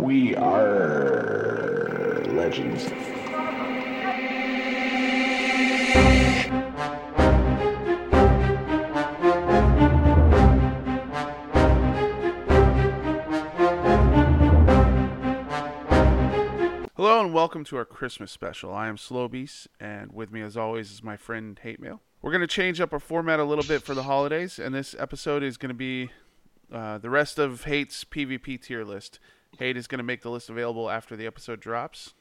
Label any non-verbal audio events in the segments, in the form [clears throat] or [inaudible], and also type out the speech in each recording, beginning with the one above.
We are legends. Hello and welcome to our Christmas special. I am Slowbeast, and with me, as always, is my friend Hate Mail. We're going to change up our format a little bit for the holidays, and this episode is going to be uh, the rest of Hate's PvP tier list. Hate is going to make the list available after the episode drops.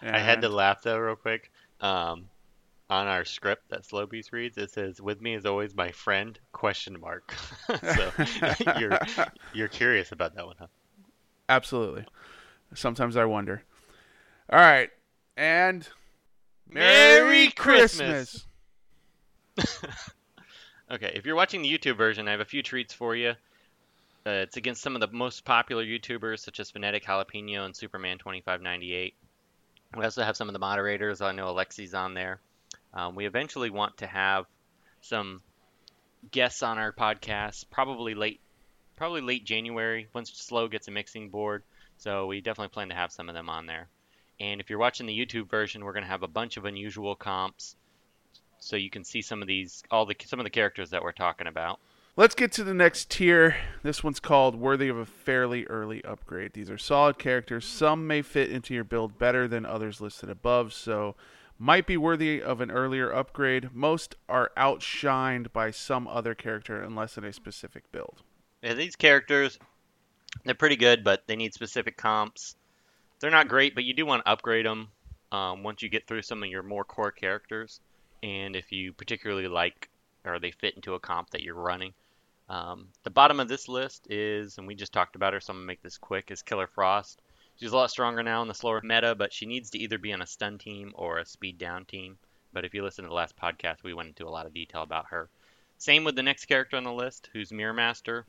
And... I had to laugh though, real quick. Um, on our script that Slowbeast reads, it says, "With me is always my friend?" Question mark. [laughs] so [laughs] you're you're curious about that one, huh? Absolutely. Sometimes I wonder. All right, and Merry Christmas! [laughs] Okay, if you're watching the YouTube version, I have a few treats for you. Uh, it's against some of the most popular YouTubers, such as Phonetic Jalapeno and Superman 2598. We also have some of the moderators. I know Alexi's on there. Um, we eventually want to have some guests on our podcast, probably late, probably late January once Slow gets a mixing board. So we definitely plan to have some of them on there. And if you're watching the YouTube version, we're going to have a bunch of unusual comps, so you can see some of these, all the some of the characters that we're talking about. Let's get to the next tier. This one's called Worthy of a Fairly Early Upgrade. These are solid characters. Some may fit into your build better than others listed above, so might be worthy of an earlier upgrade. Most are outshined by some other character unless in a specific build. Yeah, these characters, they're pretty good, but they need specific comps. They're not great, but you do want to upgrade them um, once you get through some of your more core characters, and if you particularly like or they fit into a comp that you're running. Um, the bottom of this list is, and we just talked about her, so I'm gonna make this quick, is Killer Frost. She's a lot stronger now in the slower meta, but she needs to either be on a stun team or a speed down team. But if you listen to the last podcast, we went into a lot of detail about her. Same with the next character on the list, who's Mirror Master.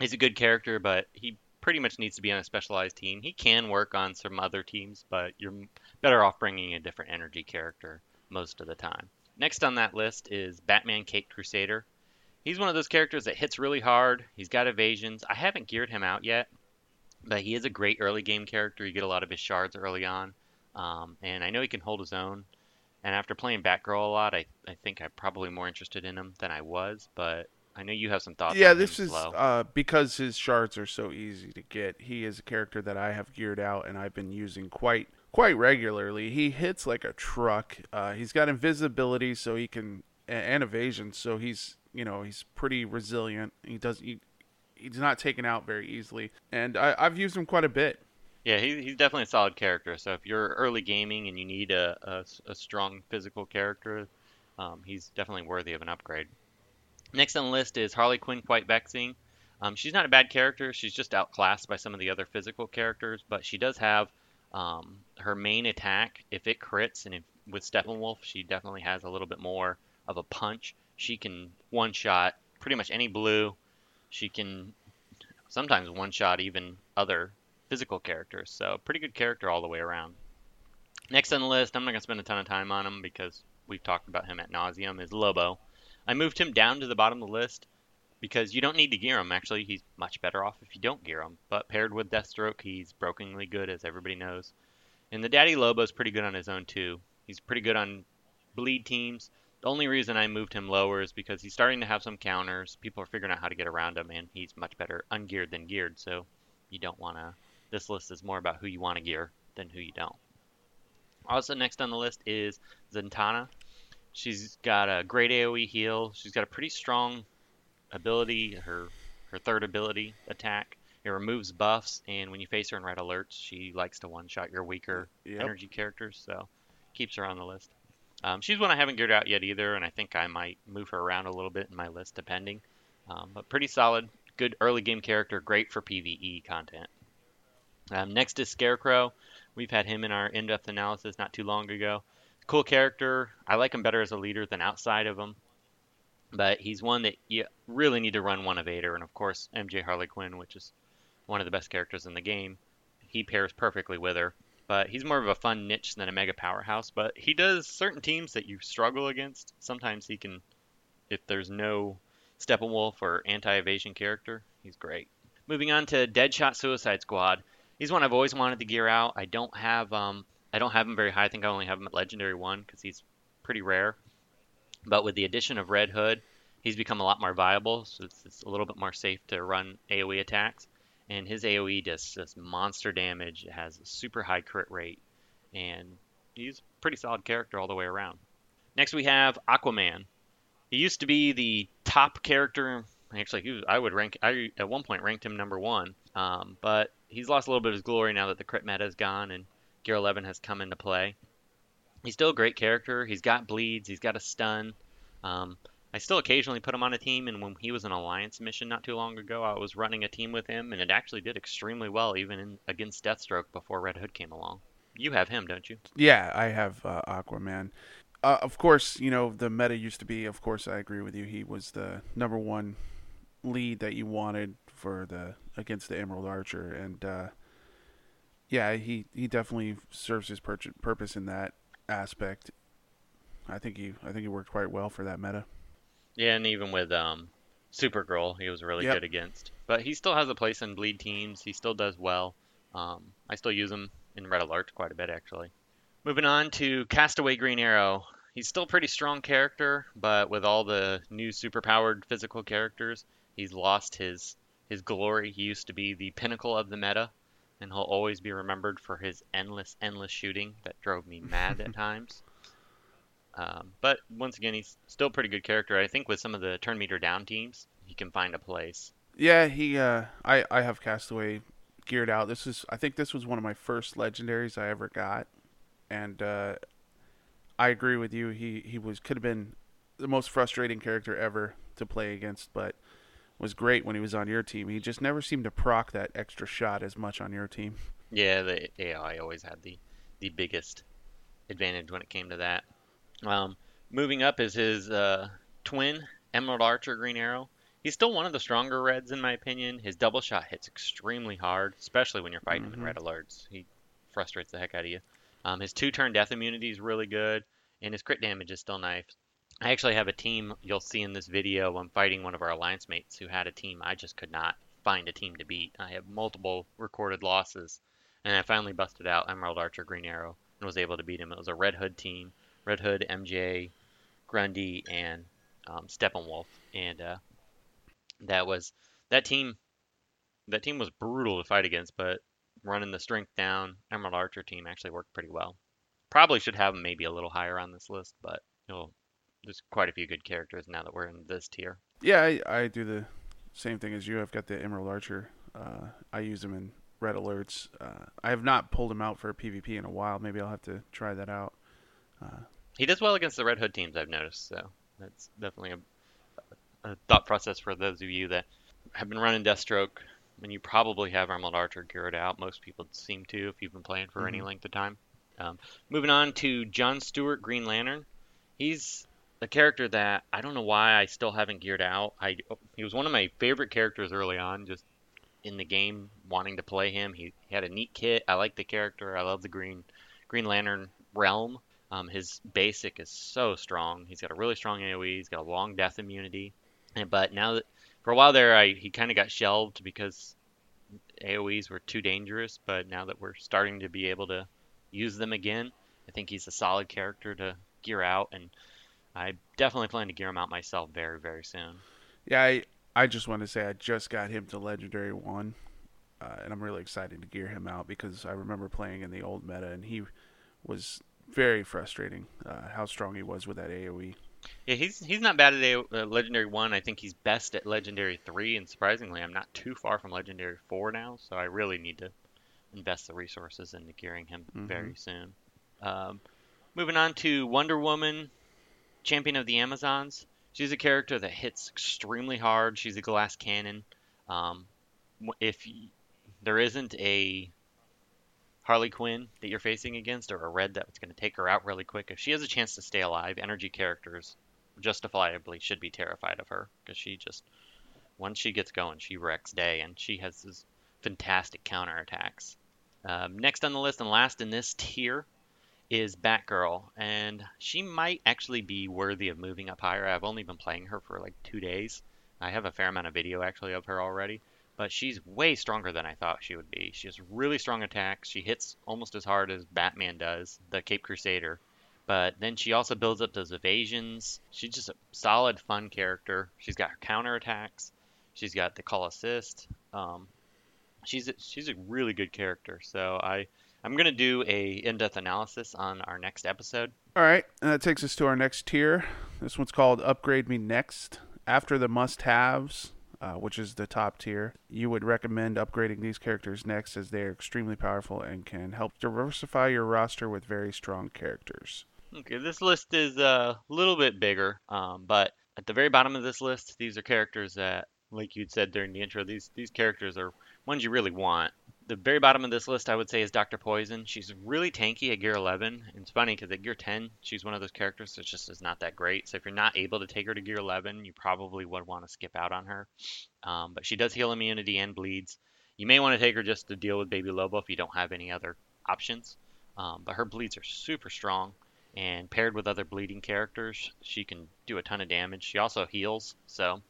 He's a good character, but he pretty much needs to be on a specialized team. He can work on some other teams, but you're better off bringing a different energy character most of the time. Next on that list is Batman Caped Crusader. He's one of those characters that hits really hard. He's got evasions. I haven't geared him out yet, but he is a great early game character. You get a lot of his shards early on, um, and I know he can hold his own. And after playing Batgirl a lot, I, I think I'm probably more interested in him than I was. But I know you have some thoughts. yeah, this is uh, because his shards are so easy to get. He is a character that I have geared out and I've been using quite quite regularly. He hits like a truck. Uh, he's got invisibility, so he can and evasion, so he's you know he's pretty resilient. He does he, he's not taken out very easily, and I, I've used him quite a bit. Yeah, he, he's definitely a solid character. So if you're early gaming and you need a, a, a strong physical character, um, he's definitely worthy of an upgrade. Next on the list is Harley Quinn Quite Vexing. Um, she's not a bad character. She's just outclassed by some of the other physical characters, but she does have um, her main attack. If it crits, and if, with Steppenwolf, she definitely has a little bit more of a punch. She can one shot pretty much any blue. She can sometimes one shot even other physical characters. So pretty good character all the way around. Next on the list, I'm not gonna spend a ton of time on him because we've talked about him at nauseum. Is Lobo. I moved him down to the bottom of the list because you don't need to gear him. Actually, he's much better off if you don't gear him. But paired with Deathstroke, he's brokenly good, as everybody knows. And the Baby Lobo's pretty good on his own too. He's pretty good on bleed teams. The only reason I moved him lower is because he's starting to have some counters. People are figuring out how to get around him, and he's much better ungeared than geared. So you don't want to. This list is more about who you want to gear than who you don't. Also, next on the list is Zatanna. She's got a great AoE heal. She's got a pretty strong ability. Her her third ability attack. It removes buffs, and when you face her in red alerts, she likes to one-shot your weaker Yep. energy characters. So keeps her on the list. Um, she's one I haven't geared out yet either, and I think I might move her around a little bit in my list depending. Um, but pretty solid, good early game character, great for PVE content. Um, next is Scarecrow. We've had him in our in-depth analysis not too long ago. Cool character. I like him better as a leader than outside of him. But he's one that you really need to run one evader, and of course MJ Harley Quinn, which is one of the best characters in the game. He pairs perfectly with her. But he's more of a fun niche than a mega powerhouse. But he does certain teams that you struggle against. Sometimes he can, if there's no Steppenwolf or anti-evasion character, he's great. Moving on to Deadshot Suicide Squad. he's one I've always wanted to gear out. I don't have um I don't have him very high. I think I only have him at legendary one because he's pretty rare. But with the addition of Red Hood, he's become a lot more viable. So it's, it's a little bit more safe to run AOE attacks. And his AOE does just monster damage. It has a super high crit rate, and he's a pretty solid character all the way around. Next we have Aquaman. He used to be the top character. Actually, was, I would rank. I at one point ranked him number one. Um, but he's lost a little bit of his glory now that the crit meta is gone and Gear 11 has come into play. He's still a great character. He's got bleeds. He's got a stun. Um, I still occasionally put him on a team, and when he was an alliance mission not too long ago, I was running a team with him, and it actually did extremely well, even in, against Deathstroke before Red Hood came along. You have him, don't you? Yeah, I have uh, Aquaman. Uh, of course, you know the meta used to be. Of course, I agree with you. He was the number one lead that you wanted for the against the Emerald Archer, and uh, yeah, he he definitely serves his pur- purpose in that aspect. I think he I think he worked quite well for that meta. Yeah, and even with um, Supergirl, he was really Yep. good against. But he still has a place in bleed teams. He still does well. Um, I still use him in Red Alert quite a bit, actually. Moving on to Castaway Green Arrow. He's still a pretty strong character, but with all the new superpowered physical characters, he's lost his his glory. He used to be the pinnacle of the meta, and he'll always be remembered for his endless, endless shooting that drove me mad at [laughs] times. Um, but once again, he's still a pretty good character. I think with some of the turn meter down teams, he can find a place. Yeah, he. Uh, I I have Castaway geared out. This is I think this was one of my first legendaries I ever got, and uh, I agree with you. He he was could have been the most frustrating character ever to play against, but was great when he was on your team. He just never seemed to proc that extra shot as much on your team. Yeah, the AI always had the the biggest advantage when it came to that. Um, moving up is his uh, twin, Emerald Archer Green Arrow. He's still one of the stronger reds in my opinion. His double shot hits extremely hard, especially when you're fighting him in red alerts. He frustrates the heck out of you. Um, his two turn death immunity is really good, and his crit damage is still nice. I actually have a team you'll see in this video. I'm fighting one of our alliance mates who had a team I just could not find a team to beat. I have multiple recorded losses, and I finally busted out Emerald Archer Green Arrow and was able to beat him. It was a Red Hood team, Red Hood, MJ, Grundy, and um, Steppenwolf, and uh, that was that team. That team was brutal to fight against, but running the strength down Emerald Archer team actually worked pretty well. Probably should have him maybe a little higher on this list, but you know, there's quite a few good characters now that we're in this tier. Yeah, I, I do the same thing as you. I've got the Emerald Archer. Uh, I use them in red alerts. Uh, I have not pulled them out for a PvP in a while. Maybe I'll have to try that out. Uh, He does well against the Red Hood teams, I've noticed. So that's definitely a, a thought process for those of you that have been running Deathstroke. And you probably have Emerald Archer geared out, most people seem to if you've been playing for any Mhm. length of time. Um, moving on to John Stewart Green Lantern. He's a character that I don't know why I still haven't geared out. I he was one of my favorite characters early on, just in the game, wanting to play him. He, he had a neat kit. I like the character. I love the Green Green Lantern realm. Um, his basic is so strong. He's got a really strong AOE. He's got a long death immunity. And, but now that for a while there, I he kind of got shelved because AOE's were too dangerous. But now that we're starting to be able to use them again, I think he's a solid character to gear out, and I definitely plan to gear him out myself very very soon. yeah, I I just want to say I just got him to Legendary One, uh, and I'm really excited to gear him out because I remember playing in the old meta and he was very frustrating. Uh, how strong he was with that. AOE. Yeah, he's he's not bad at a, uh, legendary one. I think he's best at legendary three, and surprisingly, I'm not too far from legendary four now. So I really need to invest the resources into gearing him very soon. Um, moving on to Wonder Woman, champion of the Amazons. She's a character that hits extremely hard. She's a glass cannon. Um, if there isn't a Harley Quinn that you're facing against, or a red that's going to take her out really quick, if she has a chance to stay alive, energy characters justifiably should be terrified of her because she just once she gets going, she wrecks day, and she has this fantastic counterattacks. Um, next on the list and last in this [laughs] tier is Batgirl, and she might actually be worthy of moving up higher. I've only been playing her for like two days. I have a fair amount of video actually of her already, but she's way stronger than I thought she would be. She has really strong attacks. She hits almost as hard as Batman does, the Cape Crusader. But then she also builds up those evasions. She's just a solid, fun character. She's got her counter attacks. She's got the call assist. Um, she's a, she's a really good character. So I I'm gonna do a in-depth analysis on our next episode. All right, and that takes us to our next tier. This one's called Upgrade Me Next. After the must-haves, uh, which is the top tier, you would recommend upgrading these characters next as they are extremely powerful and can help diversify your roster with very strong characters. Okay, this list is a little bit bigger, um, but at the very bottom of this list, these are characters that, like you'd said during the intro, these these characters are ones you really want the very bottom of this list, I would say, is Dr. Poison. She's really tanky at gear 11. And it's funny because at gear 10, she's one of those characters that just is not that great. So if you're not able to take her to gear 11, you probably would want to skip out on her. Um, but she does heal immunity and bleeds. You may want to take her just to deal with Baby Lobo if you don't have any other options. Um, but her bleeds are super strong. And paired with other bleeding characters, she can do a ton of damage. She also heals, so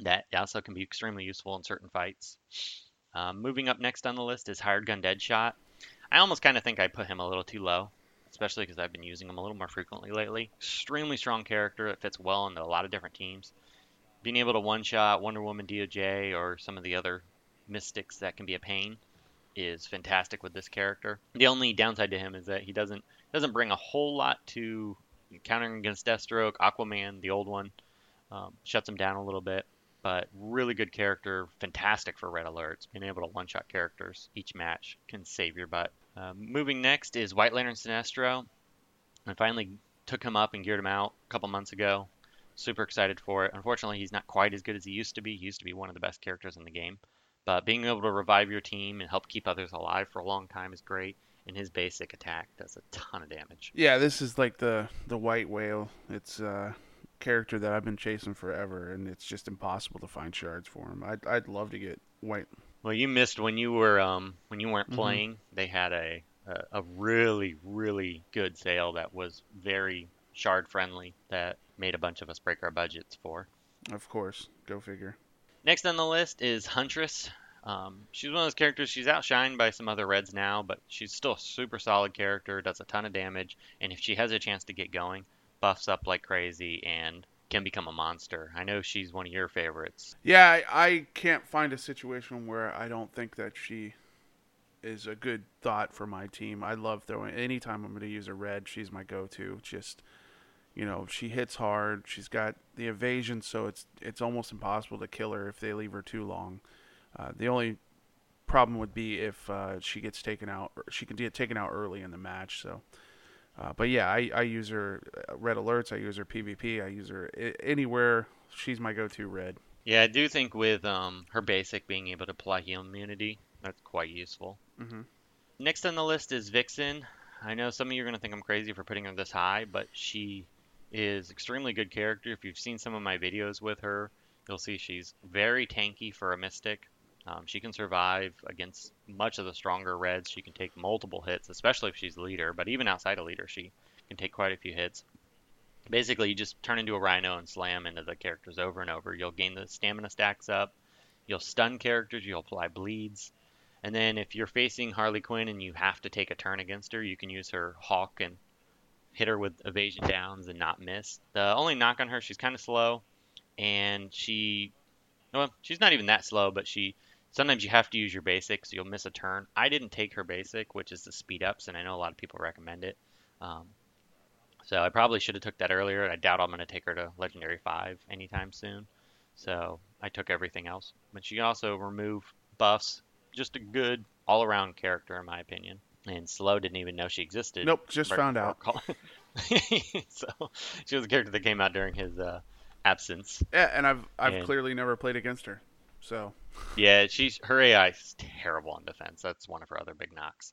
that also can be extremely useful in certain fights. Um, moving up next on the list is Hired Gun Deadshot. I almost kind of think I put him a little too low, especially because I've been using him a little more frequently lately. Extremely strong character that fits well into a lot of different teams. Being able to one-shot Wonder Woman, DOJ, or some of the other mystics that can be a pain is fantastic with this character. The only downside to him is that he doesn't doesn't bring a whole lot to countering against Deathstroke, Aquaman, the old one, um, shuts him down a little bit but really good character, fantastic for red alerts. Being able to one-shot characters each match can save your butt. Uh, moving next is White Lantern Sinestro. I finally took him up and geared him out a couple months ago. Super excited for it. Unfortunately, he's not quite as good as he used to be. He used to be one of the best characters in the game. But being able to revive your team and help keep others alive for a long time is great. And his basic attack does a ton of damage. Yeah, this is like the the white whale. It's uh, character that I've been chasing forever, and it's just impossible to find shards for him. I'd I'd love to get white. Well, you missed when you were um when you weren't mm-hmm. playing. Mm-hmm. They had a, a a really really good sale that was very shard friendly that made a bunch of us break our budgets for. Of course, go figure. Next on the list is Huntress. Um, she's one of those characters. She's outshined by some other Reds now, but she's still a super solid character. Does a ton of damage, and if she has a chance to get going, buffs up like crazy and can become a monster. I know she's one of your favorites. Yeah, I, I can't find a situation where I don't think that she is a good thought for my team. I love throwing anytime I'm going to use a red, she's my go-to. Just you know, she hits hard. She's got the evasion, so it's it's almost impossible to kill her if they leave her too long. Uh, the only problem would be if uh, she gets taken out. She can get taken out early in the match. So uh, but yeah, I, I use her uh, red alerts. I use her PvP. I use her anywhere. She's my go-to red. Yeah, I do think with um, her basic being able to apply heal immunity, that's quite useful. Mm-hmm. Next on the list is Vixen. I know some of you are going to think I'm crazy for putting her this high, but she is extremely good character. If you've seen some of my videos with her, you'll see she's very tanky for a mystic. Um, she can survive against much of the stronger reds. She can take multiple hits, especially if she's leader. But even outside of leader, she can take quite a few hits. Basically, you just turn into a rhino and slam into the characters over and over. You'll gain the stamina stacks up. You'll stun characters. You'll apply bleeds. And then if you're facing Harley Quinn and you have to take a turn against her, you can use her Hawk and hit her with evasion downs and not miss. The only knock on her, she's kind of slow, and she, well, she's not even that slow, but she sometimes you have to use your basics. You'll miss a turn. I didn't take her basic, which is the speed ups, and I know a lot of people recommend it. Um, so I probably should have took that earlier. I doubt I'm going to take her to Legendary 5 anytime soon. So I took everything else. But she can also remove buffs. Just a good all around character, in my opinion. And Slow didn't even know she existed. Nope, just found out. [laughs] so she was a character that came out during his uh, absence. Yeah, and I've I've and, clearly never played against her. So. Yeah, she's her AI is terrible on defense. That's one of her other big knocks.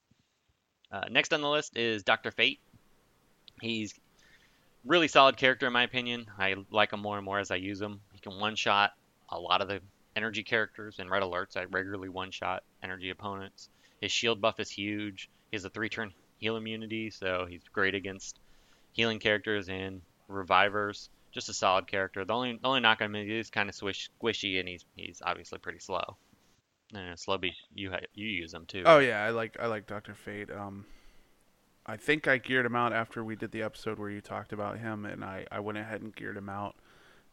Uh, next on the list is Doctor Fate. He's really solid character in my opinion. I like him more and more as I use him. He can one shot a lot of the energy characters and red alerts. I regularly one shot energy opponents. His shield buff is huge. He has a three turn heal immunity, so he's great against healing characters and revivers. Just a solid character. The only the only knock on him is kind of swish, squishy, and he's he's obviously pretty slow. And Slowby, you you use him too. Oh yeah, I like I like Doctor Fate. Um, I think I geared him out after we did the episode where you talked about him, and I, I went ahead and geared him out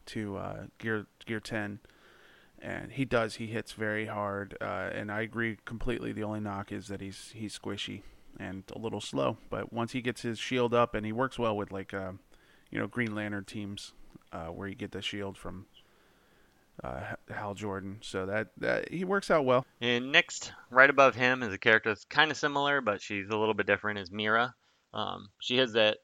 to uh, gear gear ten, and he does he hits very hard, uh, and I agree completely. The only knock is that he's he's squishy and a little slow, but once he gets his shield up, and he works well with like uh, you know Green Lantern teams uh, where you get the shield from uh, Hal Jordan. So that, that he works out well. And next, right above him, is a character that's kind of similar, but she's a little bit different. Is Mera? Um, she has that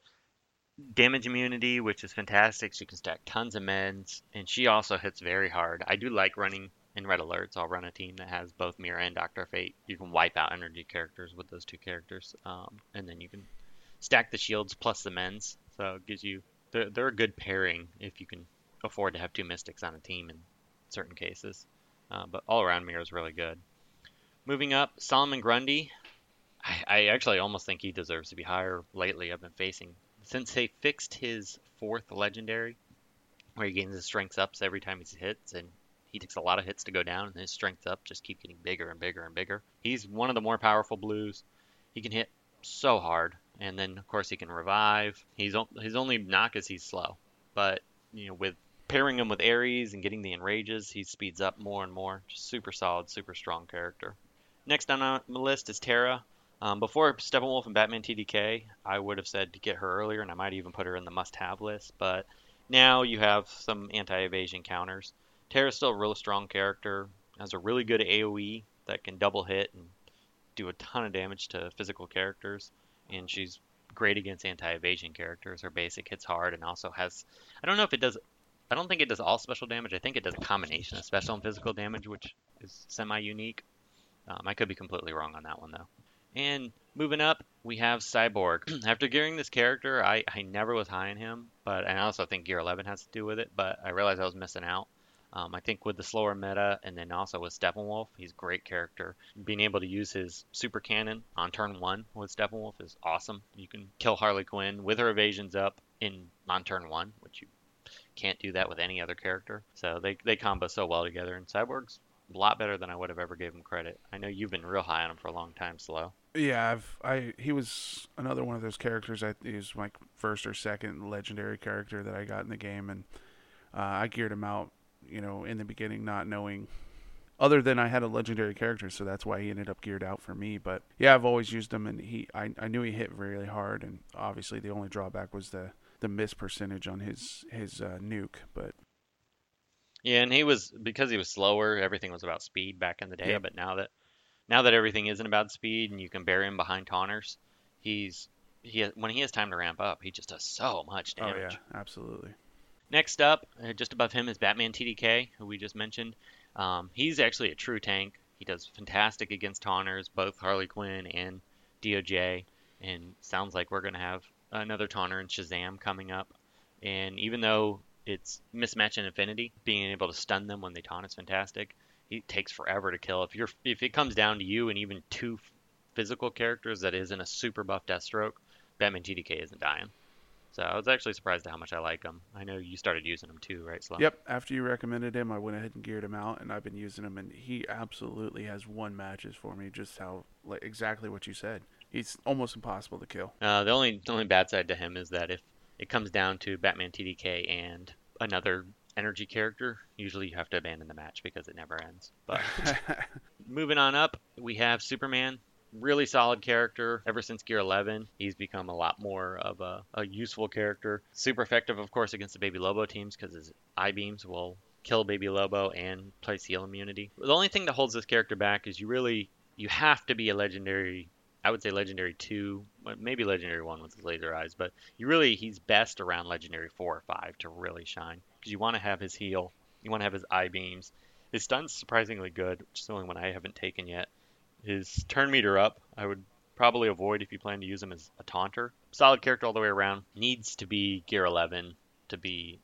damage immunity, which is fantastic. She can stack tons of meds, and she also hits very hard. I do like running in red alerts. I'll run a team that has both Mera and Doctor Fate. You can wipe out energy characters with those two characters, um, and then you can stack the shields plus the mens. So it gives you they're, they're a good pairing if you can afford to have two mystics on a team in certain cases. Uh, but all around Mera is really good. Moving up, Solomon Grundy. I, I, actually almost think he deserves to be higher lately. I've been facing since they fixed his fourth legendary, where he gains his strength ups every time he hits, and he takes a lot of hits to go down, and his strength up just keep getting bigger and bigger and bigger. He's one of the more powerful blues. He can hit so hard, and then of course he can revive. He's his only knock is he's slow, but you know with pairing him with Ares and getting the enrages, he speeds up more and more. Just super solid, super strong character. Next on the list is Terra. Um, before Steppenwolf and Batman TDK, I would have said to get her earlier, and I might even put her in the must-have list. But now you have some anti-evasion counters. Terra's still a really strong character. Has a really good AOE that can double hit and do a ton of damage to physical characters, and she's great against anti-evasion characters. Her basic hits hard and also has I don't know if it does I don't think it does all special damage. I think it does a combination of special and physical damage, which is semi-unique. Um, I could be completely wrong on that one though. And moving up, we have Cyborg. [clears throat] After gearing this character, I, I never was high on him, but I also think Gear 11 has to do with it. But I realized I was missing out. Um, I think with the slower meta, and then also with Steppenwolf, he's a great character. Being able to use his super cannon on turn one with Steppenwolf is awesome. You can kill Harley Quinn with her evasions up in on turn one, which you can't do that with any other character. So they, they combo so well together, and Cyborg's a lot better than I would have ever gave him credit. I know you've been real high on him for a long time, Slow. Yeah, I've, I he was another one of those characters. I he was my first or second legendary character that I got in the game, and uh, I geared him out, you know, in the beginning, not knowing other than I had a legendary character, so that's why he ended up geared out for me. But yeah, I've always used him, and he I, I knew he hit really hard, and obviously the only drawback was the the miss percentage on his his uh, nuke, but yeah, and he was because he was slower. Everything was about speed back in the day, but now that now that everything isn't about speed and you can bury him behind taunters, he's he when he has time to ramp up, he just does so much damage. Oh yeah, absolutely. Next up, uh, just above him is Batman TDK, who we just mentioned. Um, he's actually a true tank. He does fantastic against taunters, both Harley Quinn and DOJ. And sounds like we're going to have another taunter and Shazam coming up. And even though it's mismatch and infinity, being able to stun them when they taunt is fantastic. It takes forever to kill. If you're if it comes down to you and even two physical characters that isn't a super buff Deathstroke, Batman TDK isn't dying. So I was actually surprised at how much I like him. I know you started using him too, right, Slow? Yep. After you recommended him, I went ahead and geared him out, and I've been using him, and he absolutely has won matches for me. Just how like exactly what you said he's almost impossible to kill. Uh, the only the only bad side to him is that if it comes down to Batman TDK and another energy character, usually you have to abandon the match because it never ends. But [laughs] [laughs] moving on up, we have Superman. Really solid character. Ever since Gear 11, he's become a lot more of a, a useful character. Super effective, of course, against the Baby Lobo teams because his eye beams will kill Baby Lobo and place heal immunity. The only thing that holds this character back is you really you have to be a legendary I would say Legendary 2, maybe Legendary 1 with his laser eyes, but you really, he's best around Legendary 4 or 5 to really shine. Because you want to have his heal, you want to have his eye beams. His stun's surprisingly good, which is the only one I haven't taken yet. His turn meter up, I would probably avoid if you plan to use him as a taunter. Solid character all the way around. Needs to be gear 11 to be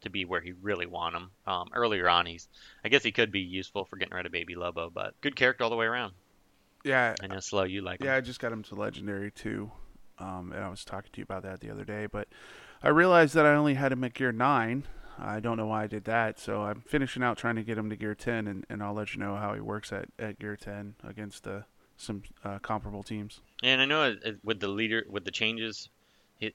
to be where he really want him. Um, earlier on, he's I guess he could be useful for getting rid of Baby Lobo, but good character all the way around. Yeah. I know slow you like Yeah, him. I just got him to legendary too. um, and I was talking to you about that the other day. But I realized that I only had him at gear nine. I don't know why I did that, so I'm finishing out trying to get him to gear 10, and, and I'll let you know how he works at, at gear 10 against uh, some uh, comparable teams. And I know it- it- with the leader, with the changes,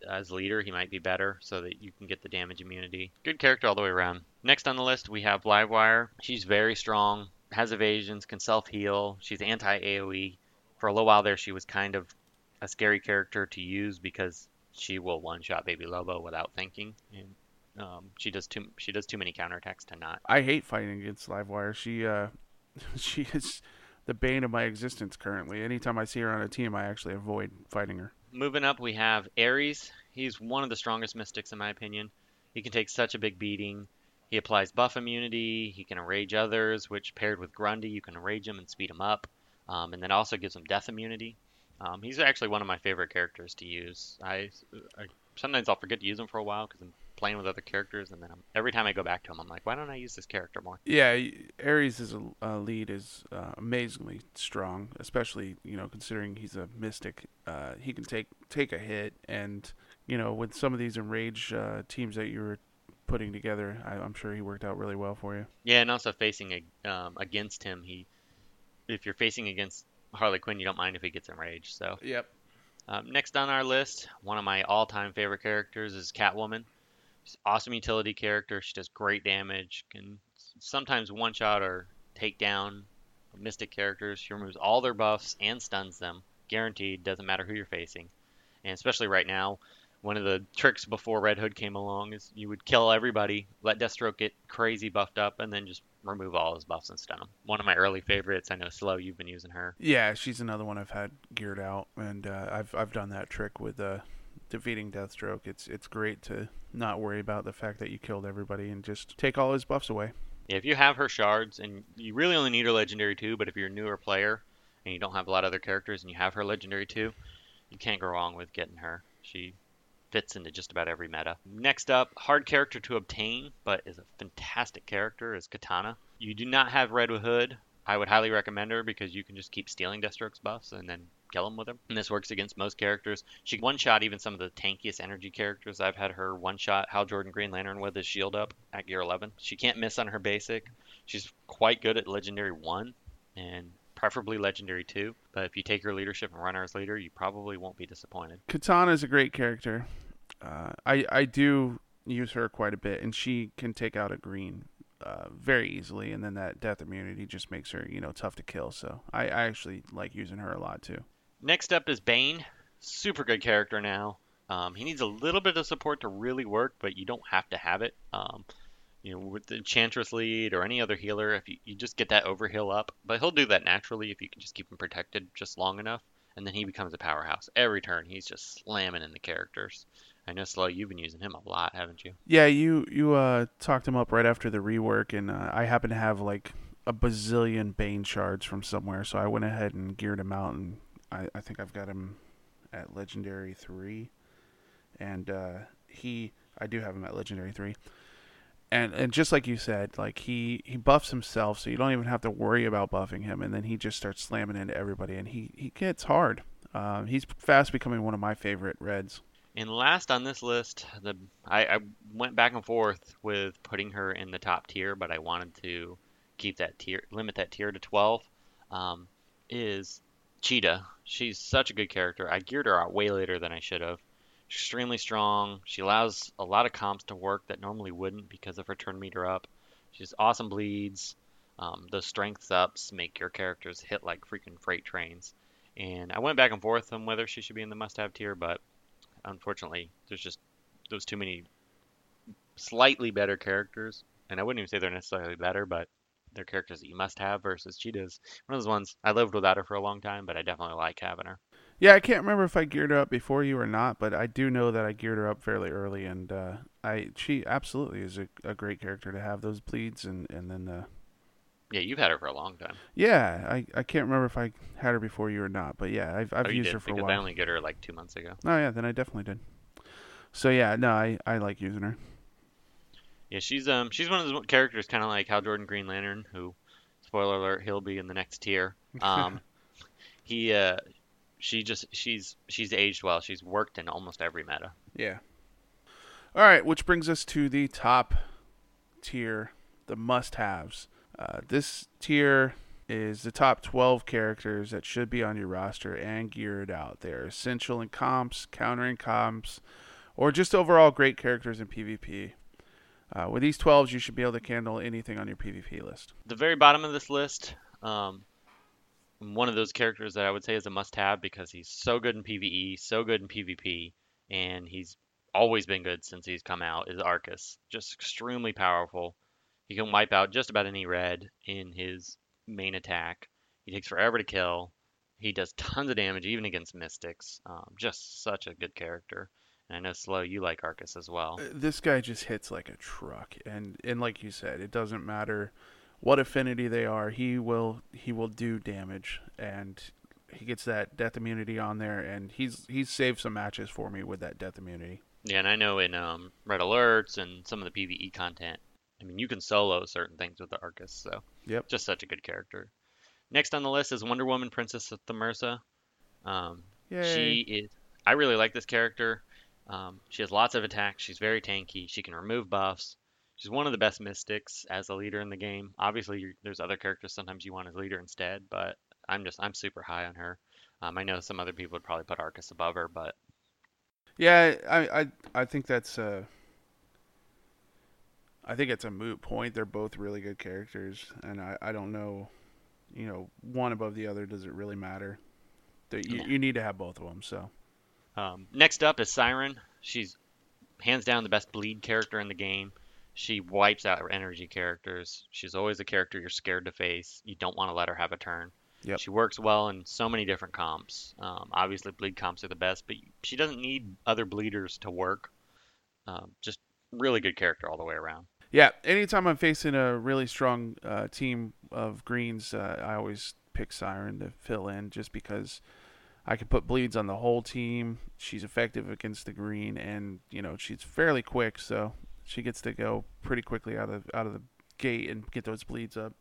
as leader, he might be better so that you can get the damage immunity. Good character all the way around. Next on the list, we have Livewire. She's very strong, has evasions, can self heal. She's anti AoE. For a little while there, she was kind of a scary character to use because she will one shot Baby Lobo without thinking. And um, she does too she does too many counterattacks to not. I hate fighting against Livewire. She uh, [laughs] she is the bane of my existence currently. Anytime I see her on a team, I actually avoid fighting her. Moving up, we have Ares. He's one of the strongest mystics, in my opinion. He can take such a big beating. He applies buff immunity. He can enrage others, which paired with Grundy, you can enrage him and speed him up. Um, and then also gives him death immunity. Um, he's actually one of my favorite characters to use. I, I sometimes I'll forget to use him for a while because I'm playing with other characters, and then I'm, every time I go back to him, I'm like, why don't I use this character more? Yeah, Ares as a uh, lead is uh, amazingly strong, especially you know considering he's a mystic. Uh, he can take take a hit, and you know with some of these enraged uh, teams that you were putting together, I, I'm sure he worked out really well for you. Yeah, and also facing a, um, against him, he if you're facing against Harley Quinn, you don't mind if he gets enraged. So Yep. um, next on our list, one of my all-time favorite characters is Catwoman. Awesome utility character. She does great damage. Can sometimes one-shot or take down mystic characters. She removes all their buffs and stuns them, guaranteed. Doesn't matter who you're facing, and especially right now. One of the tricks before Red Hood came along is you would kill everybody, let Deathstroke get crazy buffed up, and then just remove all his buffs and stun him. One of my early favorites. I know Slow, you've been using her. Yeah, she's another one I've had geared out, and uh, I've I've done that trick with uh, defeating Deathstroke. It's it's great to not worry about the fact that you killed everybody and just take all his buffs away. Yeah, if you have her shards, and you really only need her legendary two, but if you're a newer player and you don't have a lot of other characters and you have her legendary two, you can't go wrong with getting her. She fits into just about every meta. Next up, hard character to obtain, but is a fantastic character, is Katana. You do not have Red Hood. I would highly recommend her because you can just keep stealing Deathstroke's buffs and then kill him with them. And this works against most characters. She one shot even some of the tankiest energy characters. I've had her one shot Hal Jordan Green Lantern with his shield up at gear 11. She can't miss on her basic. She's quite good at legendary 1 and preferably legendary 2. But if you take her leadership and run her as leader, you probably won't be disappointed. Katana is a great character. Uh, I I do use her quite a bit, and she can take out a green uh, very easily, and then that death immunity just makes her you know tough to kill. So I, I actually like using her a lot too. Next up is Bane. Super good character now. Um, he needs a little bit of support to really work, but you don't have to have it. Um, you know, with the Enchantress lead or any other healer, if you, you just get that overheal up, but he'll do that naturally if you can just keep him protected just long enough, and then he becomes a powerhouse. Every turn, he's just slamming in the characters. I know, Slow, you've been using him a lot, haven't you? Yeah, you you uh, talked him up right after the rework, and uh, I happen to have like a bazillion Bane shards from somewhere, so I went ahead and geared him out, and I, I think I've got him at Legendary three, and uh, he I do have him at Legendary three, and and just like you said, like he he buffs himself, so you don't even have to worry about buffing him, and then he just starts slamming into everybody, and he he gets hard. Um, he's fast becoming one of my favorite reds. And last on this list, the I, I went back and forth with putting her in the top tier, but I wanted to keep that tier, limit that tier to 12. Um, is Cheetah. She's such a good character. I geared her out way later than I should have. Extremely strong. She allows a lot of comps to work that normally wouldn't because of her turn meter up. She's awesome bleeds. Um, those strengths ups make your characters hit like freaking freight trains. And I went back and forth on whether she should be in the must-have tier, but unfortunately, there's just there's too many slightly better characters, and I wouldn't even say they're necessarily better, but they're characters that you must have versus Cheetah's one of those ones I lived without her for a long time, but I definitely like having her. Yeah, I can't remember if I geared her up before you or not, but I do know that I geared her up fairly early, and uh, I she absolutely is a, a great character to have those bleeds, and and then uh, Yeah, you've had her for a long time. yeah, I, I can't remember if I had her before you or not, but yeah, I've I've oh, used did her for a while. I only get her like two months ago. Oh yeah, then I definitely did. So yeah, no, I I like using her. Yeah, she's um she's one of those characters kind of like Hal Jordan Green Lantern, who, spoiler alert, he'll be in the next tier. [laughs] Um, he uh, she just she's she's aged well. She's worked in almost every meta. Yeah. All right, which brings us to the top tier, the must-haves. Uh, this tier is the top 12 characters that should be on your roster and geared out. They're essential in comps, countering comps, or just overall great characters in PvP. Uh, with these 12s, you should be able to handle anything on your PvP list. The very bottom of this list, um, one of those characters that I would say is a must-have because he's so good in PvE, so good in PvP, and he's always been good since he's come out. Is Arcus just extremely powerful? He can wipe out just about any red in his main attack. He takes forever to kill. He does tons of damage even against mystics. Um, just such a good character. And I know slow you like Arcus as well. Uh, This guy just hits like a truck, and and like you said, it doesn't matter what affinity they are. He will he will do damage, and he gets that death immunity on there, and he's he's saved some matches for me with that death immunity. Yeah, and I know in um, Red Alerts and some of the PvE content, I mean, you can solo certain things with the Arcus, so Yep. just such a good character. Next on the list is Wonder Woman, Princess of Themyscira. Um, Yay. she is. I really like this character. Um, she has lots of attacks. She's very tanky. She can remove buffs. She's one of the best mystics as a leader in the game. Obviously, there's other characters sometimes you want as leader instead, but I'm just I'm super high on her. Um, I know some other people would probably put Arcus above her, but Yeah, I I I think that's uh I think it's a moot point. They're both really good characters, and I, I don't know, you know, one above the other. Does it really matter? That you, Yeah. you need to have both of them. So Um, next up is Siren. She's hands down the best bleed character in the game. She wipes out energy characters. She's always a character you're scared to face. You don't want to let her have a turn. Yep. She works well in so many different comps. Um, obviously, bleed comps are the best, but she doesn't need other bleeders to work. Um, just really good character all the way around. yeah, anytime I'm facing a really strong uh, team of greens, uh, I always pick Siren to fill in, just because I can put bleeds on the whole team. She's effective against the green, and you know she's fairly quick, so she gets to go pretty quickly out of out of the gate and get those bleeds up.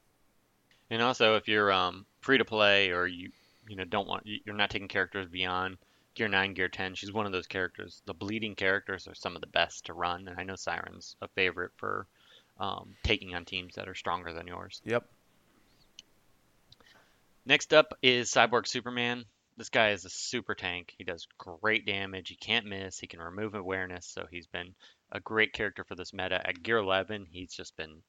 And also, if you're um, free to play or you you know don't want you're not taking characters beyond gear 9 gear 10 she's one of those characters the bleeding characters are some of the best to run and i know siren's a favorite for um, taking on teams that are stronger than yours Yep. next up is cyborg superman this guy is a super tank he does great damage he can't miss he can remove awareness so he's been a great character for this meta at gear 11 he's just been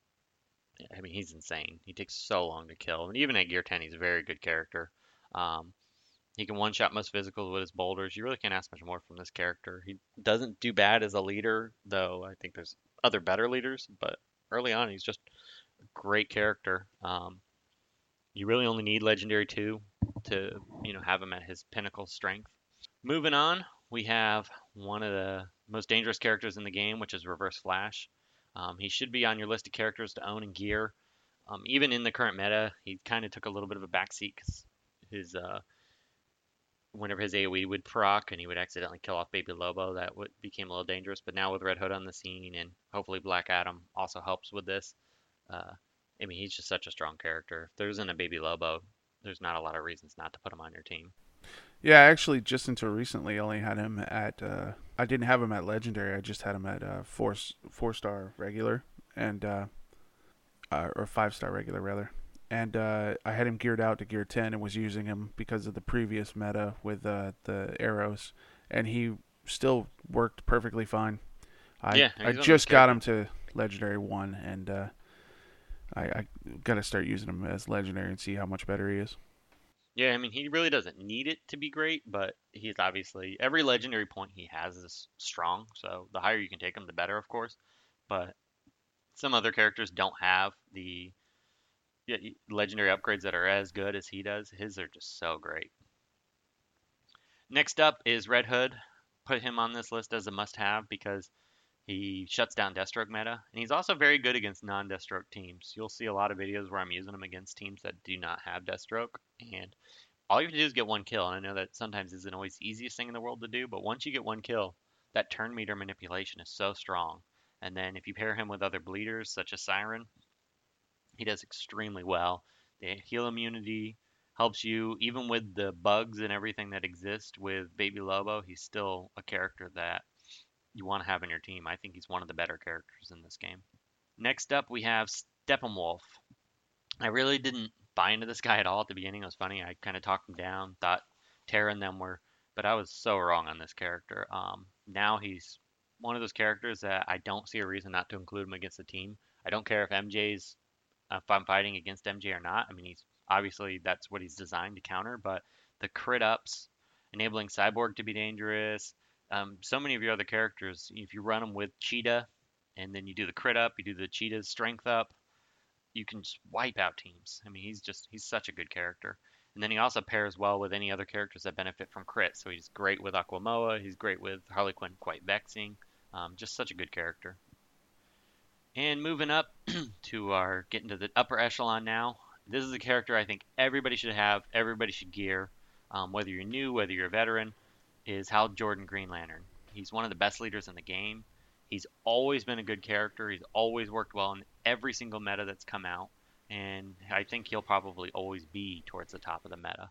I mean, he's insane. He takes so long to kill, and even at gear 10, he's a very good character. Um, he can one-shot most physicals with his boulders. You really can't ask much more from this character. He doesn't do bad as a leader, though. I think there's other better leaders, but early on, he's just a great character. Um, you really only need legendary two to, you know, have him at his pinnacle strength. Moving on, we have one of the most dangerous characters in the game, which is Reverse Flash. Um, he should be on your list of characters to own and gear. Um, even in the current meta, he kind of took a little bit of a backseat because his uh, whenever his AOE would proc and he would accidentally kill off Baby Lobo, that would, became a little dangerous. But now with Red Hood on the scene and hopefully Black Adam also helps with this. Uh, I mean, he's just such a strong character. If there isn't a Baby Lobo, there's not a lot of reasons not to put him on your team. Yeah, actually, just until recently, I only had him at. Uh, I didn't have him at legendary. I just had him at uh, four four star regular and uh, uh, or five star regular rather. And uh, I had him geared out to gear ten and was using him because of the previous meta with uh, the arrows, and he still worked perfectly fine. I Yeah, I he's one of those just got him to legendary one, and uh, I, I got to start using him as legendary and see how much better he is. Yeah, I mean, he really doesn't need it to be great, but he's obviously every legendary point he has is strong. So the higher you can take him, the better, of course. But some other characters don't have the legendary upgrades that are as good as he does. His are just so great. Next up is Red Hood. Put him on this list as a must-have because he shuts down Deathstroke meta, and he's also very good against non-Deathstroke teams. You'll see a lot of videos where I'm using him against teams that do not have Deathstroke, and all you have to do is get one kill. And I know that sometimes isn't always the easiest thing in the world to do, but once you get one kill, that turn meter manipulation is so strong. And then if you pair him with other bleeders such as Siren, he does extremely well. The heal immunity, helps you even with the bugs and everything that exist with Baby Lobo. He's still a character that you want to have in your team. I think he's one of the better characters in this game. Next up, we have Steppenwolf. I really didn't buy into this [laughs] guy at all at the beginning. It was funny. I kind of talked him down, thought Terra and them were, but I was so wrong on this character. Um, now he's one of those characters that I don't see a reason not to include him against the team. I don't care if MJ's if I'm fighting against MJ or not. I mean, he's obviously that's what he's designed to counter, but the crit ups, enabling Cyborg to be dangerous. Um, so many of your other characters, if you run them with Cheetah, and then you do the crit up, you do the Cheetah's strength up, you can just wipe out teams. I mean, he's just he's such a good character. And then he also pairs well with any other characters that benefit from crit. So he's great with Aquaman. He's great with Harley Quinn, quite vexing. Um, just such a good character. And moving up [clears throat] to our getting to the upper echelon now. This is a character I think everybody should have. Everybody should gear, um, whether you're new, whether you're a veteran. Is Hal Jordan Green Lantern. He's one of the best leaders in the game. He's always been a good character. He's always worked well in every single meta that's come out, and I think he'll probably always be towards the top of the meta.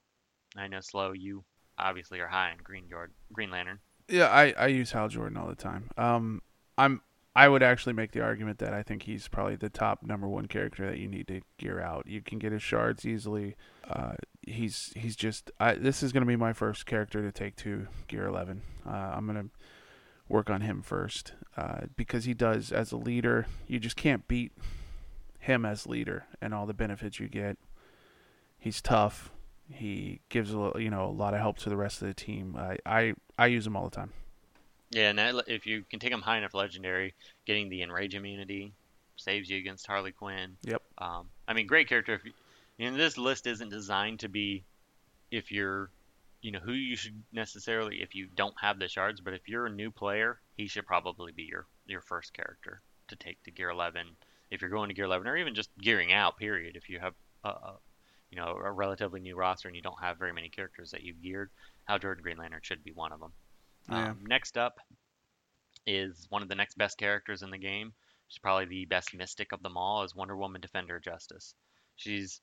I know, Slow, you obviously are high on Green Jordan, Green Lantern. Yeah, I, I use Hal Jordan all the time. Um, I'm I would actually make the argument that I think he's probably the top number one character that you need to gear out. You can get his shards easily. Uh, he's he's just I, this is going to be my first character to take to gear 11. Uh, I'm going to work on him first uh, because he does as a leader. You just can't beat him as leader and all the benefits you get. He's tough. He gives a you know a lot of help to the rest of the team. I I, I use him all the time. Yeah, and that, if you can take them high enough legendary, getting the enrage immunity saves you against Harley Quinn. Yep. Um, I mean, great character. If you, you know, this list isn't designed to be if you're you know who you should necessarily if you don't have the shards, but if you're a new player, he should probably be your your first character to take to gear 11. If you're going to gear 11, or even just gearing out, period. If you have a, a you know a relatively new roster and you don't have very many characters that you've geared, Hal Jordan Green Lantern should be one of them. Yeah. Um, next up is one of the next best characters in the game. She's probably the best mystic of them all. Is Wonder Woman Defender Justice. She's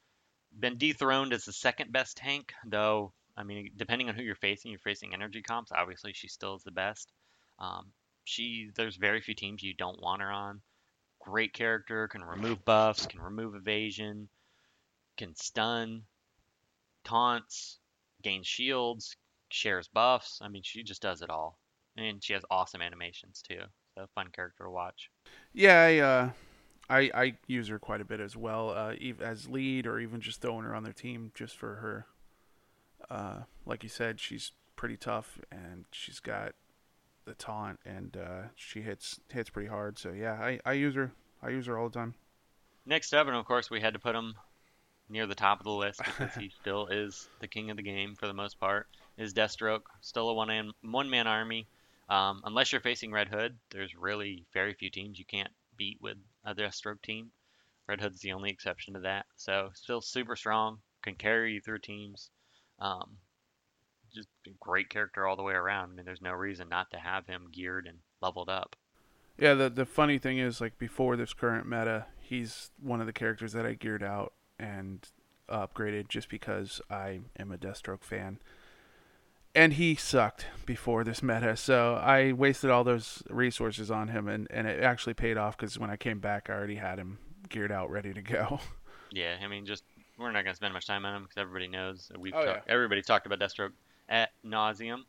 been dethroned as the second best tank, though I mean, depending on who you're facing, you're facing energy comps. Obviously, she still is the best. Um, she there's very few teams you don't want her on. Great character, can remove buffs, can remove evasion, can stun, taunts, gain shields, shares buffs. I mean, she just does it all, and she has awesome animations too. So fun character to watch. Yeah, I, uh, I I use her quite a bit as well, uh, as lead or even just throwing her on their team just for her uh, like you said, she's pretty tough and she's got the taunt and uh, she hits hits pretty hard. So yeah, I, I use her. I use her all the time. Next up, and of course we had to put him near the top of the list because he [laughs] still is the king of the game for the most part. Is Deathstroke still a one man one man army? Um, unless you're facing Red Hood, there's really very few teams you can't beat with a Deathstroke team. Red Hood's the only exception to that. So still super strong, can carry you through teams. Um, just a great character all the way around. I mean, there's no reason not to have him geared and leveled up. Yeah, the the funny thing is, like before this current meta, he's one of the characters that I geared out and upgraded just because I am a Deathstroke fan. And he sucked before this meta, so I wasted all those resources on him, and, and it actually paid off because when I came back, I already had him geared out, ready to go. [laughs] Yeah, I mean, just we're not gonna spend much time on him because everybody knows we've Oh, talk- everybody talked about Deathstroke at nauseum.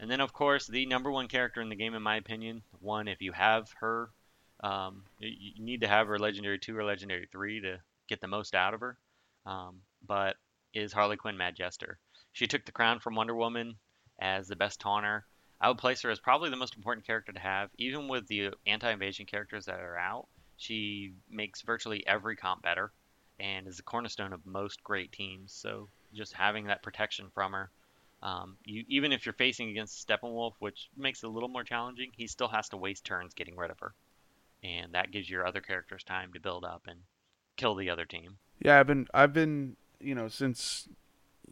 And then of course the number one character in the game, in my opinion, one if you have her, um, you, you need to have her legendary two or legendary three to get the most out of her. Um, but is Harley Quinn Mad Jester? She took the crown from Wonder Woman as the best taunter. I would place her as probably the most important character to have, even with the anti-evasion characters that are out. She makes virtually every comp better and is the cornerstone of most great teams. So just having that protection from her, um, you even if you're facing against Steppenwolf, which makes it a little more challenging, he still has to waste turns getting rid of her, and that gives your other characters time to build up and kill the other team. Yeah, I've been I've been you know since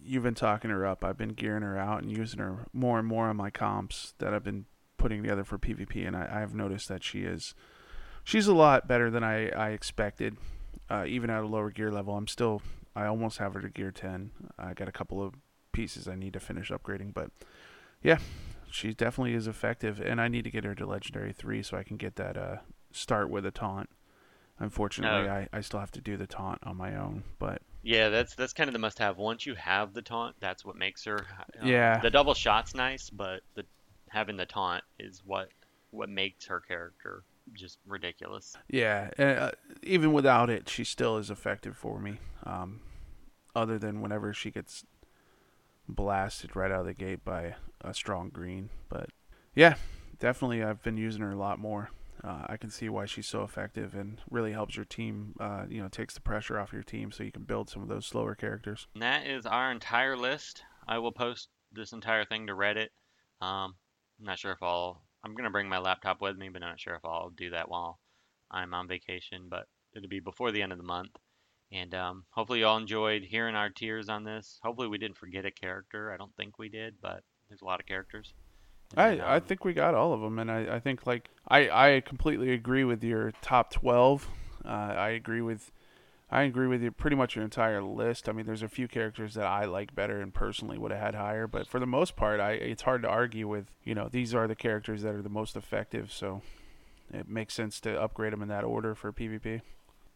you've been talking her up, I've been gearing her out and using her more and more on my comps that I've been putting together for PvP, and I, I've noticed that she is she's a lot better than I I expected. Uh, even at a lower gear level, I'm still I almost have her to gear 10. I got a couple of pieces I need to finish upgrading, but yeah, she definitely is effective, and I need to get her to legendary three so I can get that uh, start with a taunt. Unfortunately, Oh. I, I still have to do the taunt on my own, but Yeah, that's that's kind of the must-have. Once you have the taunt, that's what makes her. um, Yeah. The double shot's nice, but the having the taunt is what what makes her character just ridiculous. yeah, uh, even without it, she still is effective for me. Um, other than whenever she gets blasted right out of the gate by a strong green, but yeah, definitely I've been using her a lot more. Uh, I can see why she's so effective and really helps your team. Uh, you know, takes the pressure off your team so you can build some of those slower characters. And that is our entire list. I will post this entire thing to Reddit. Um, I'm not sure if I'll. I'm gonna bring my laptop with me, but I'm not sure if I'll do that while I'm on vacation. But it'll be before the end of the month. And um, hopefully you all enjoyed hearing our tiers on this. Hopefully we didn't forget a character. I don't think we did, but there's a lot of characters. I, I think we got all of them, and I, I think like I, I completely agree with your top twelve. Uh, I agree with I agree with you pretty much your entire list. I mean, there's a few characters that I like better and personally would have had higher, but for the most part, I it's hard to argue with. You know, these are the characters that are the most effective, so it makes sense to upgrade them in that order for PvP.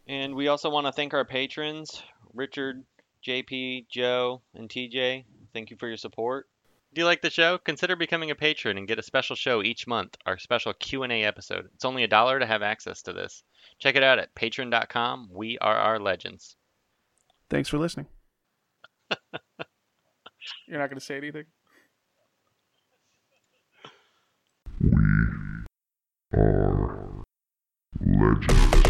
And we also want to thank our patrons, Richard, JP, Joe, and TJ. Thank you for your support. Do you like the show? Consider becoming a patron and get a special show each month, our special Q&A episode. It's only a dollar to have access to this. Check it out at patreon.com. We are our legends. Thanks for listening. [laughs] You're not going to say anything. We are legends.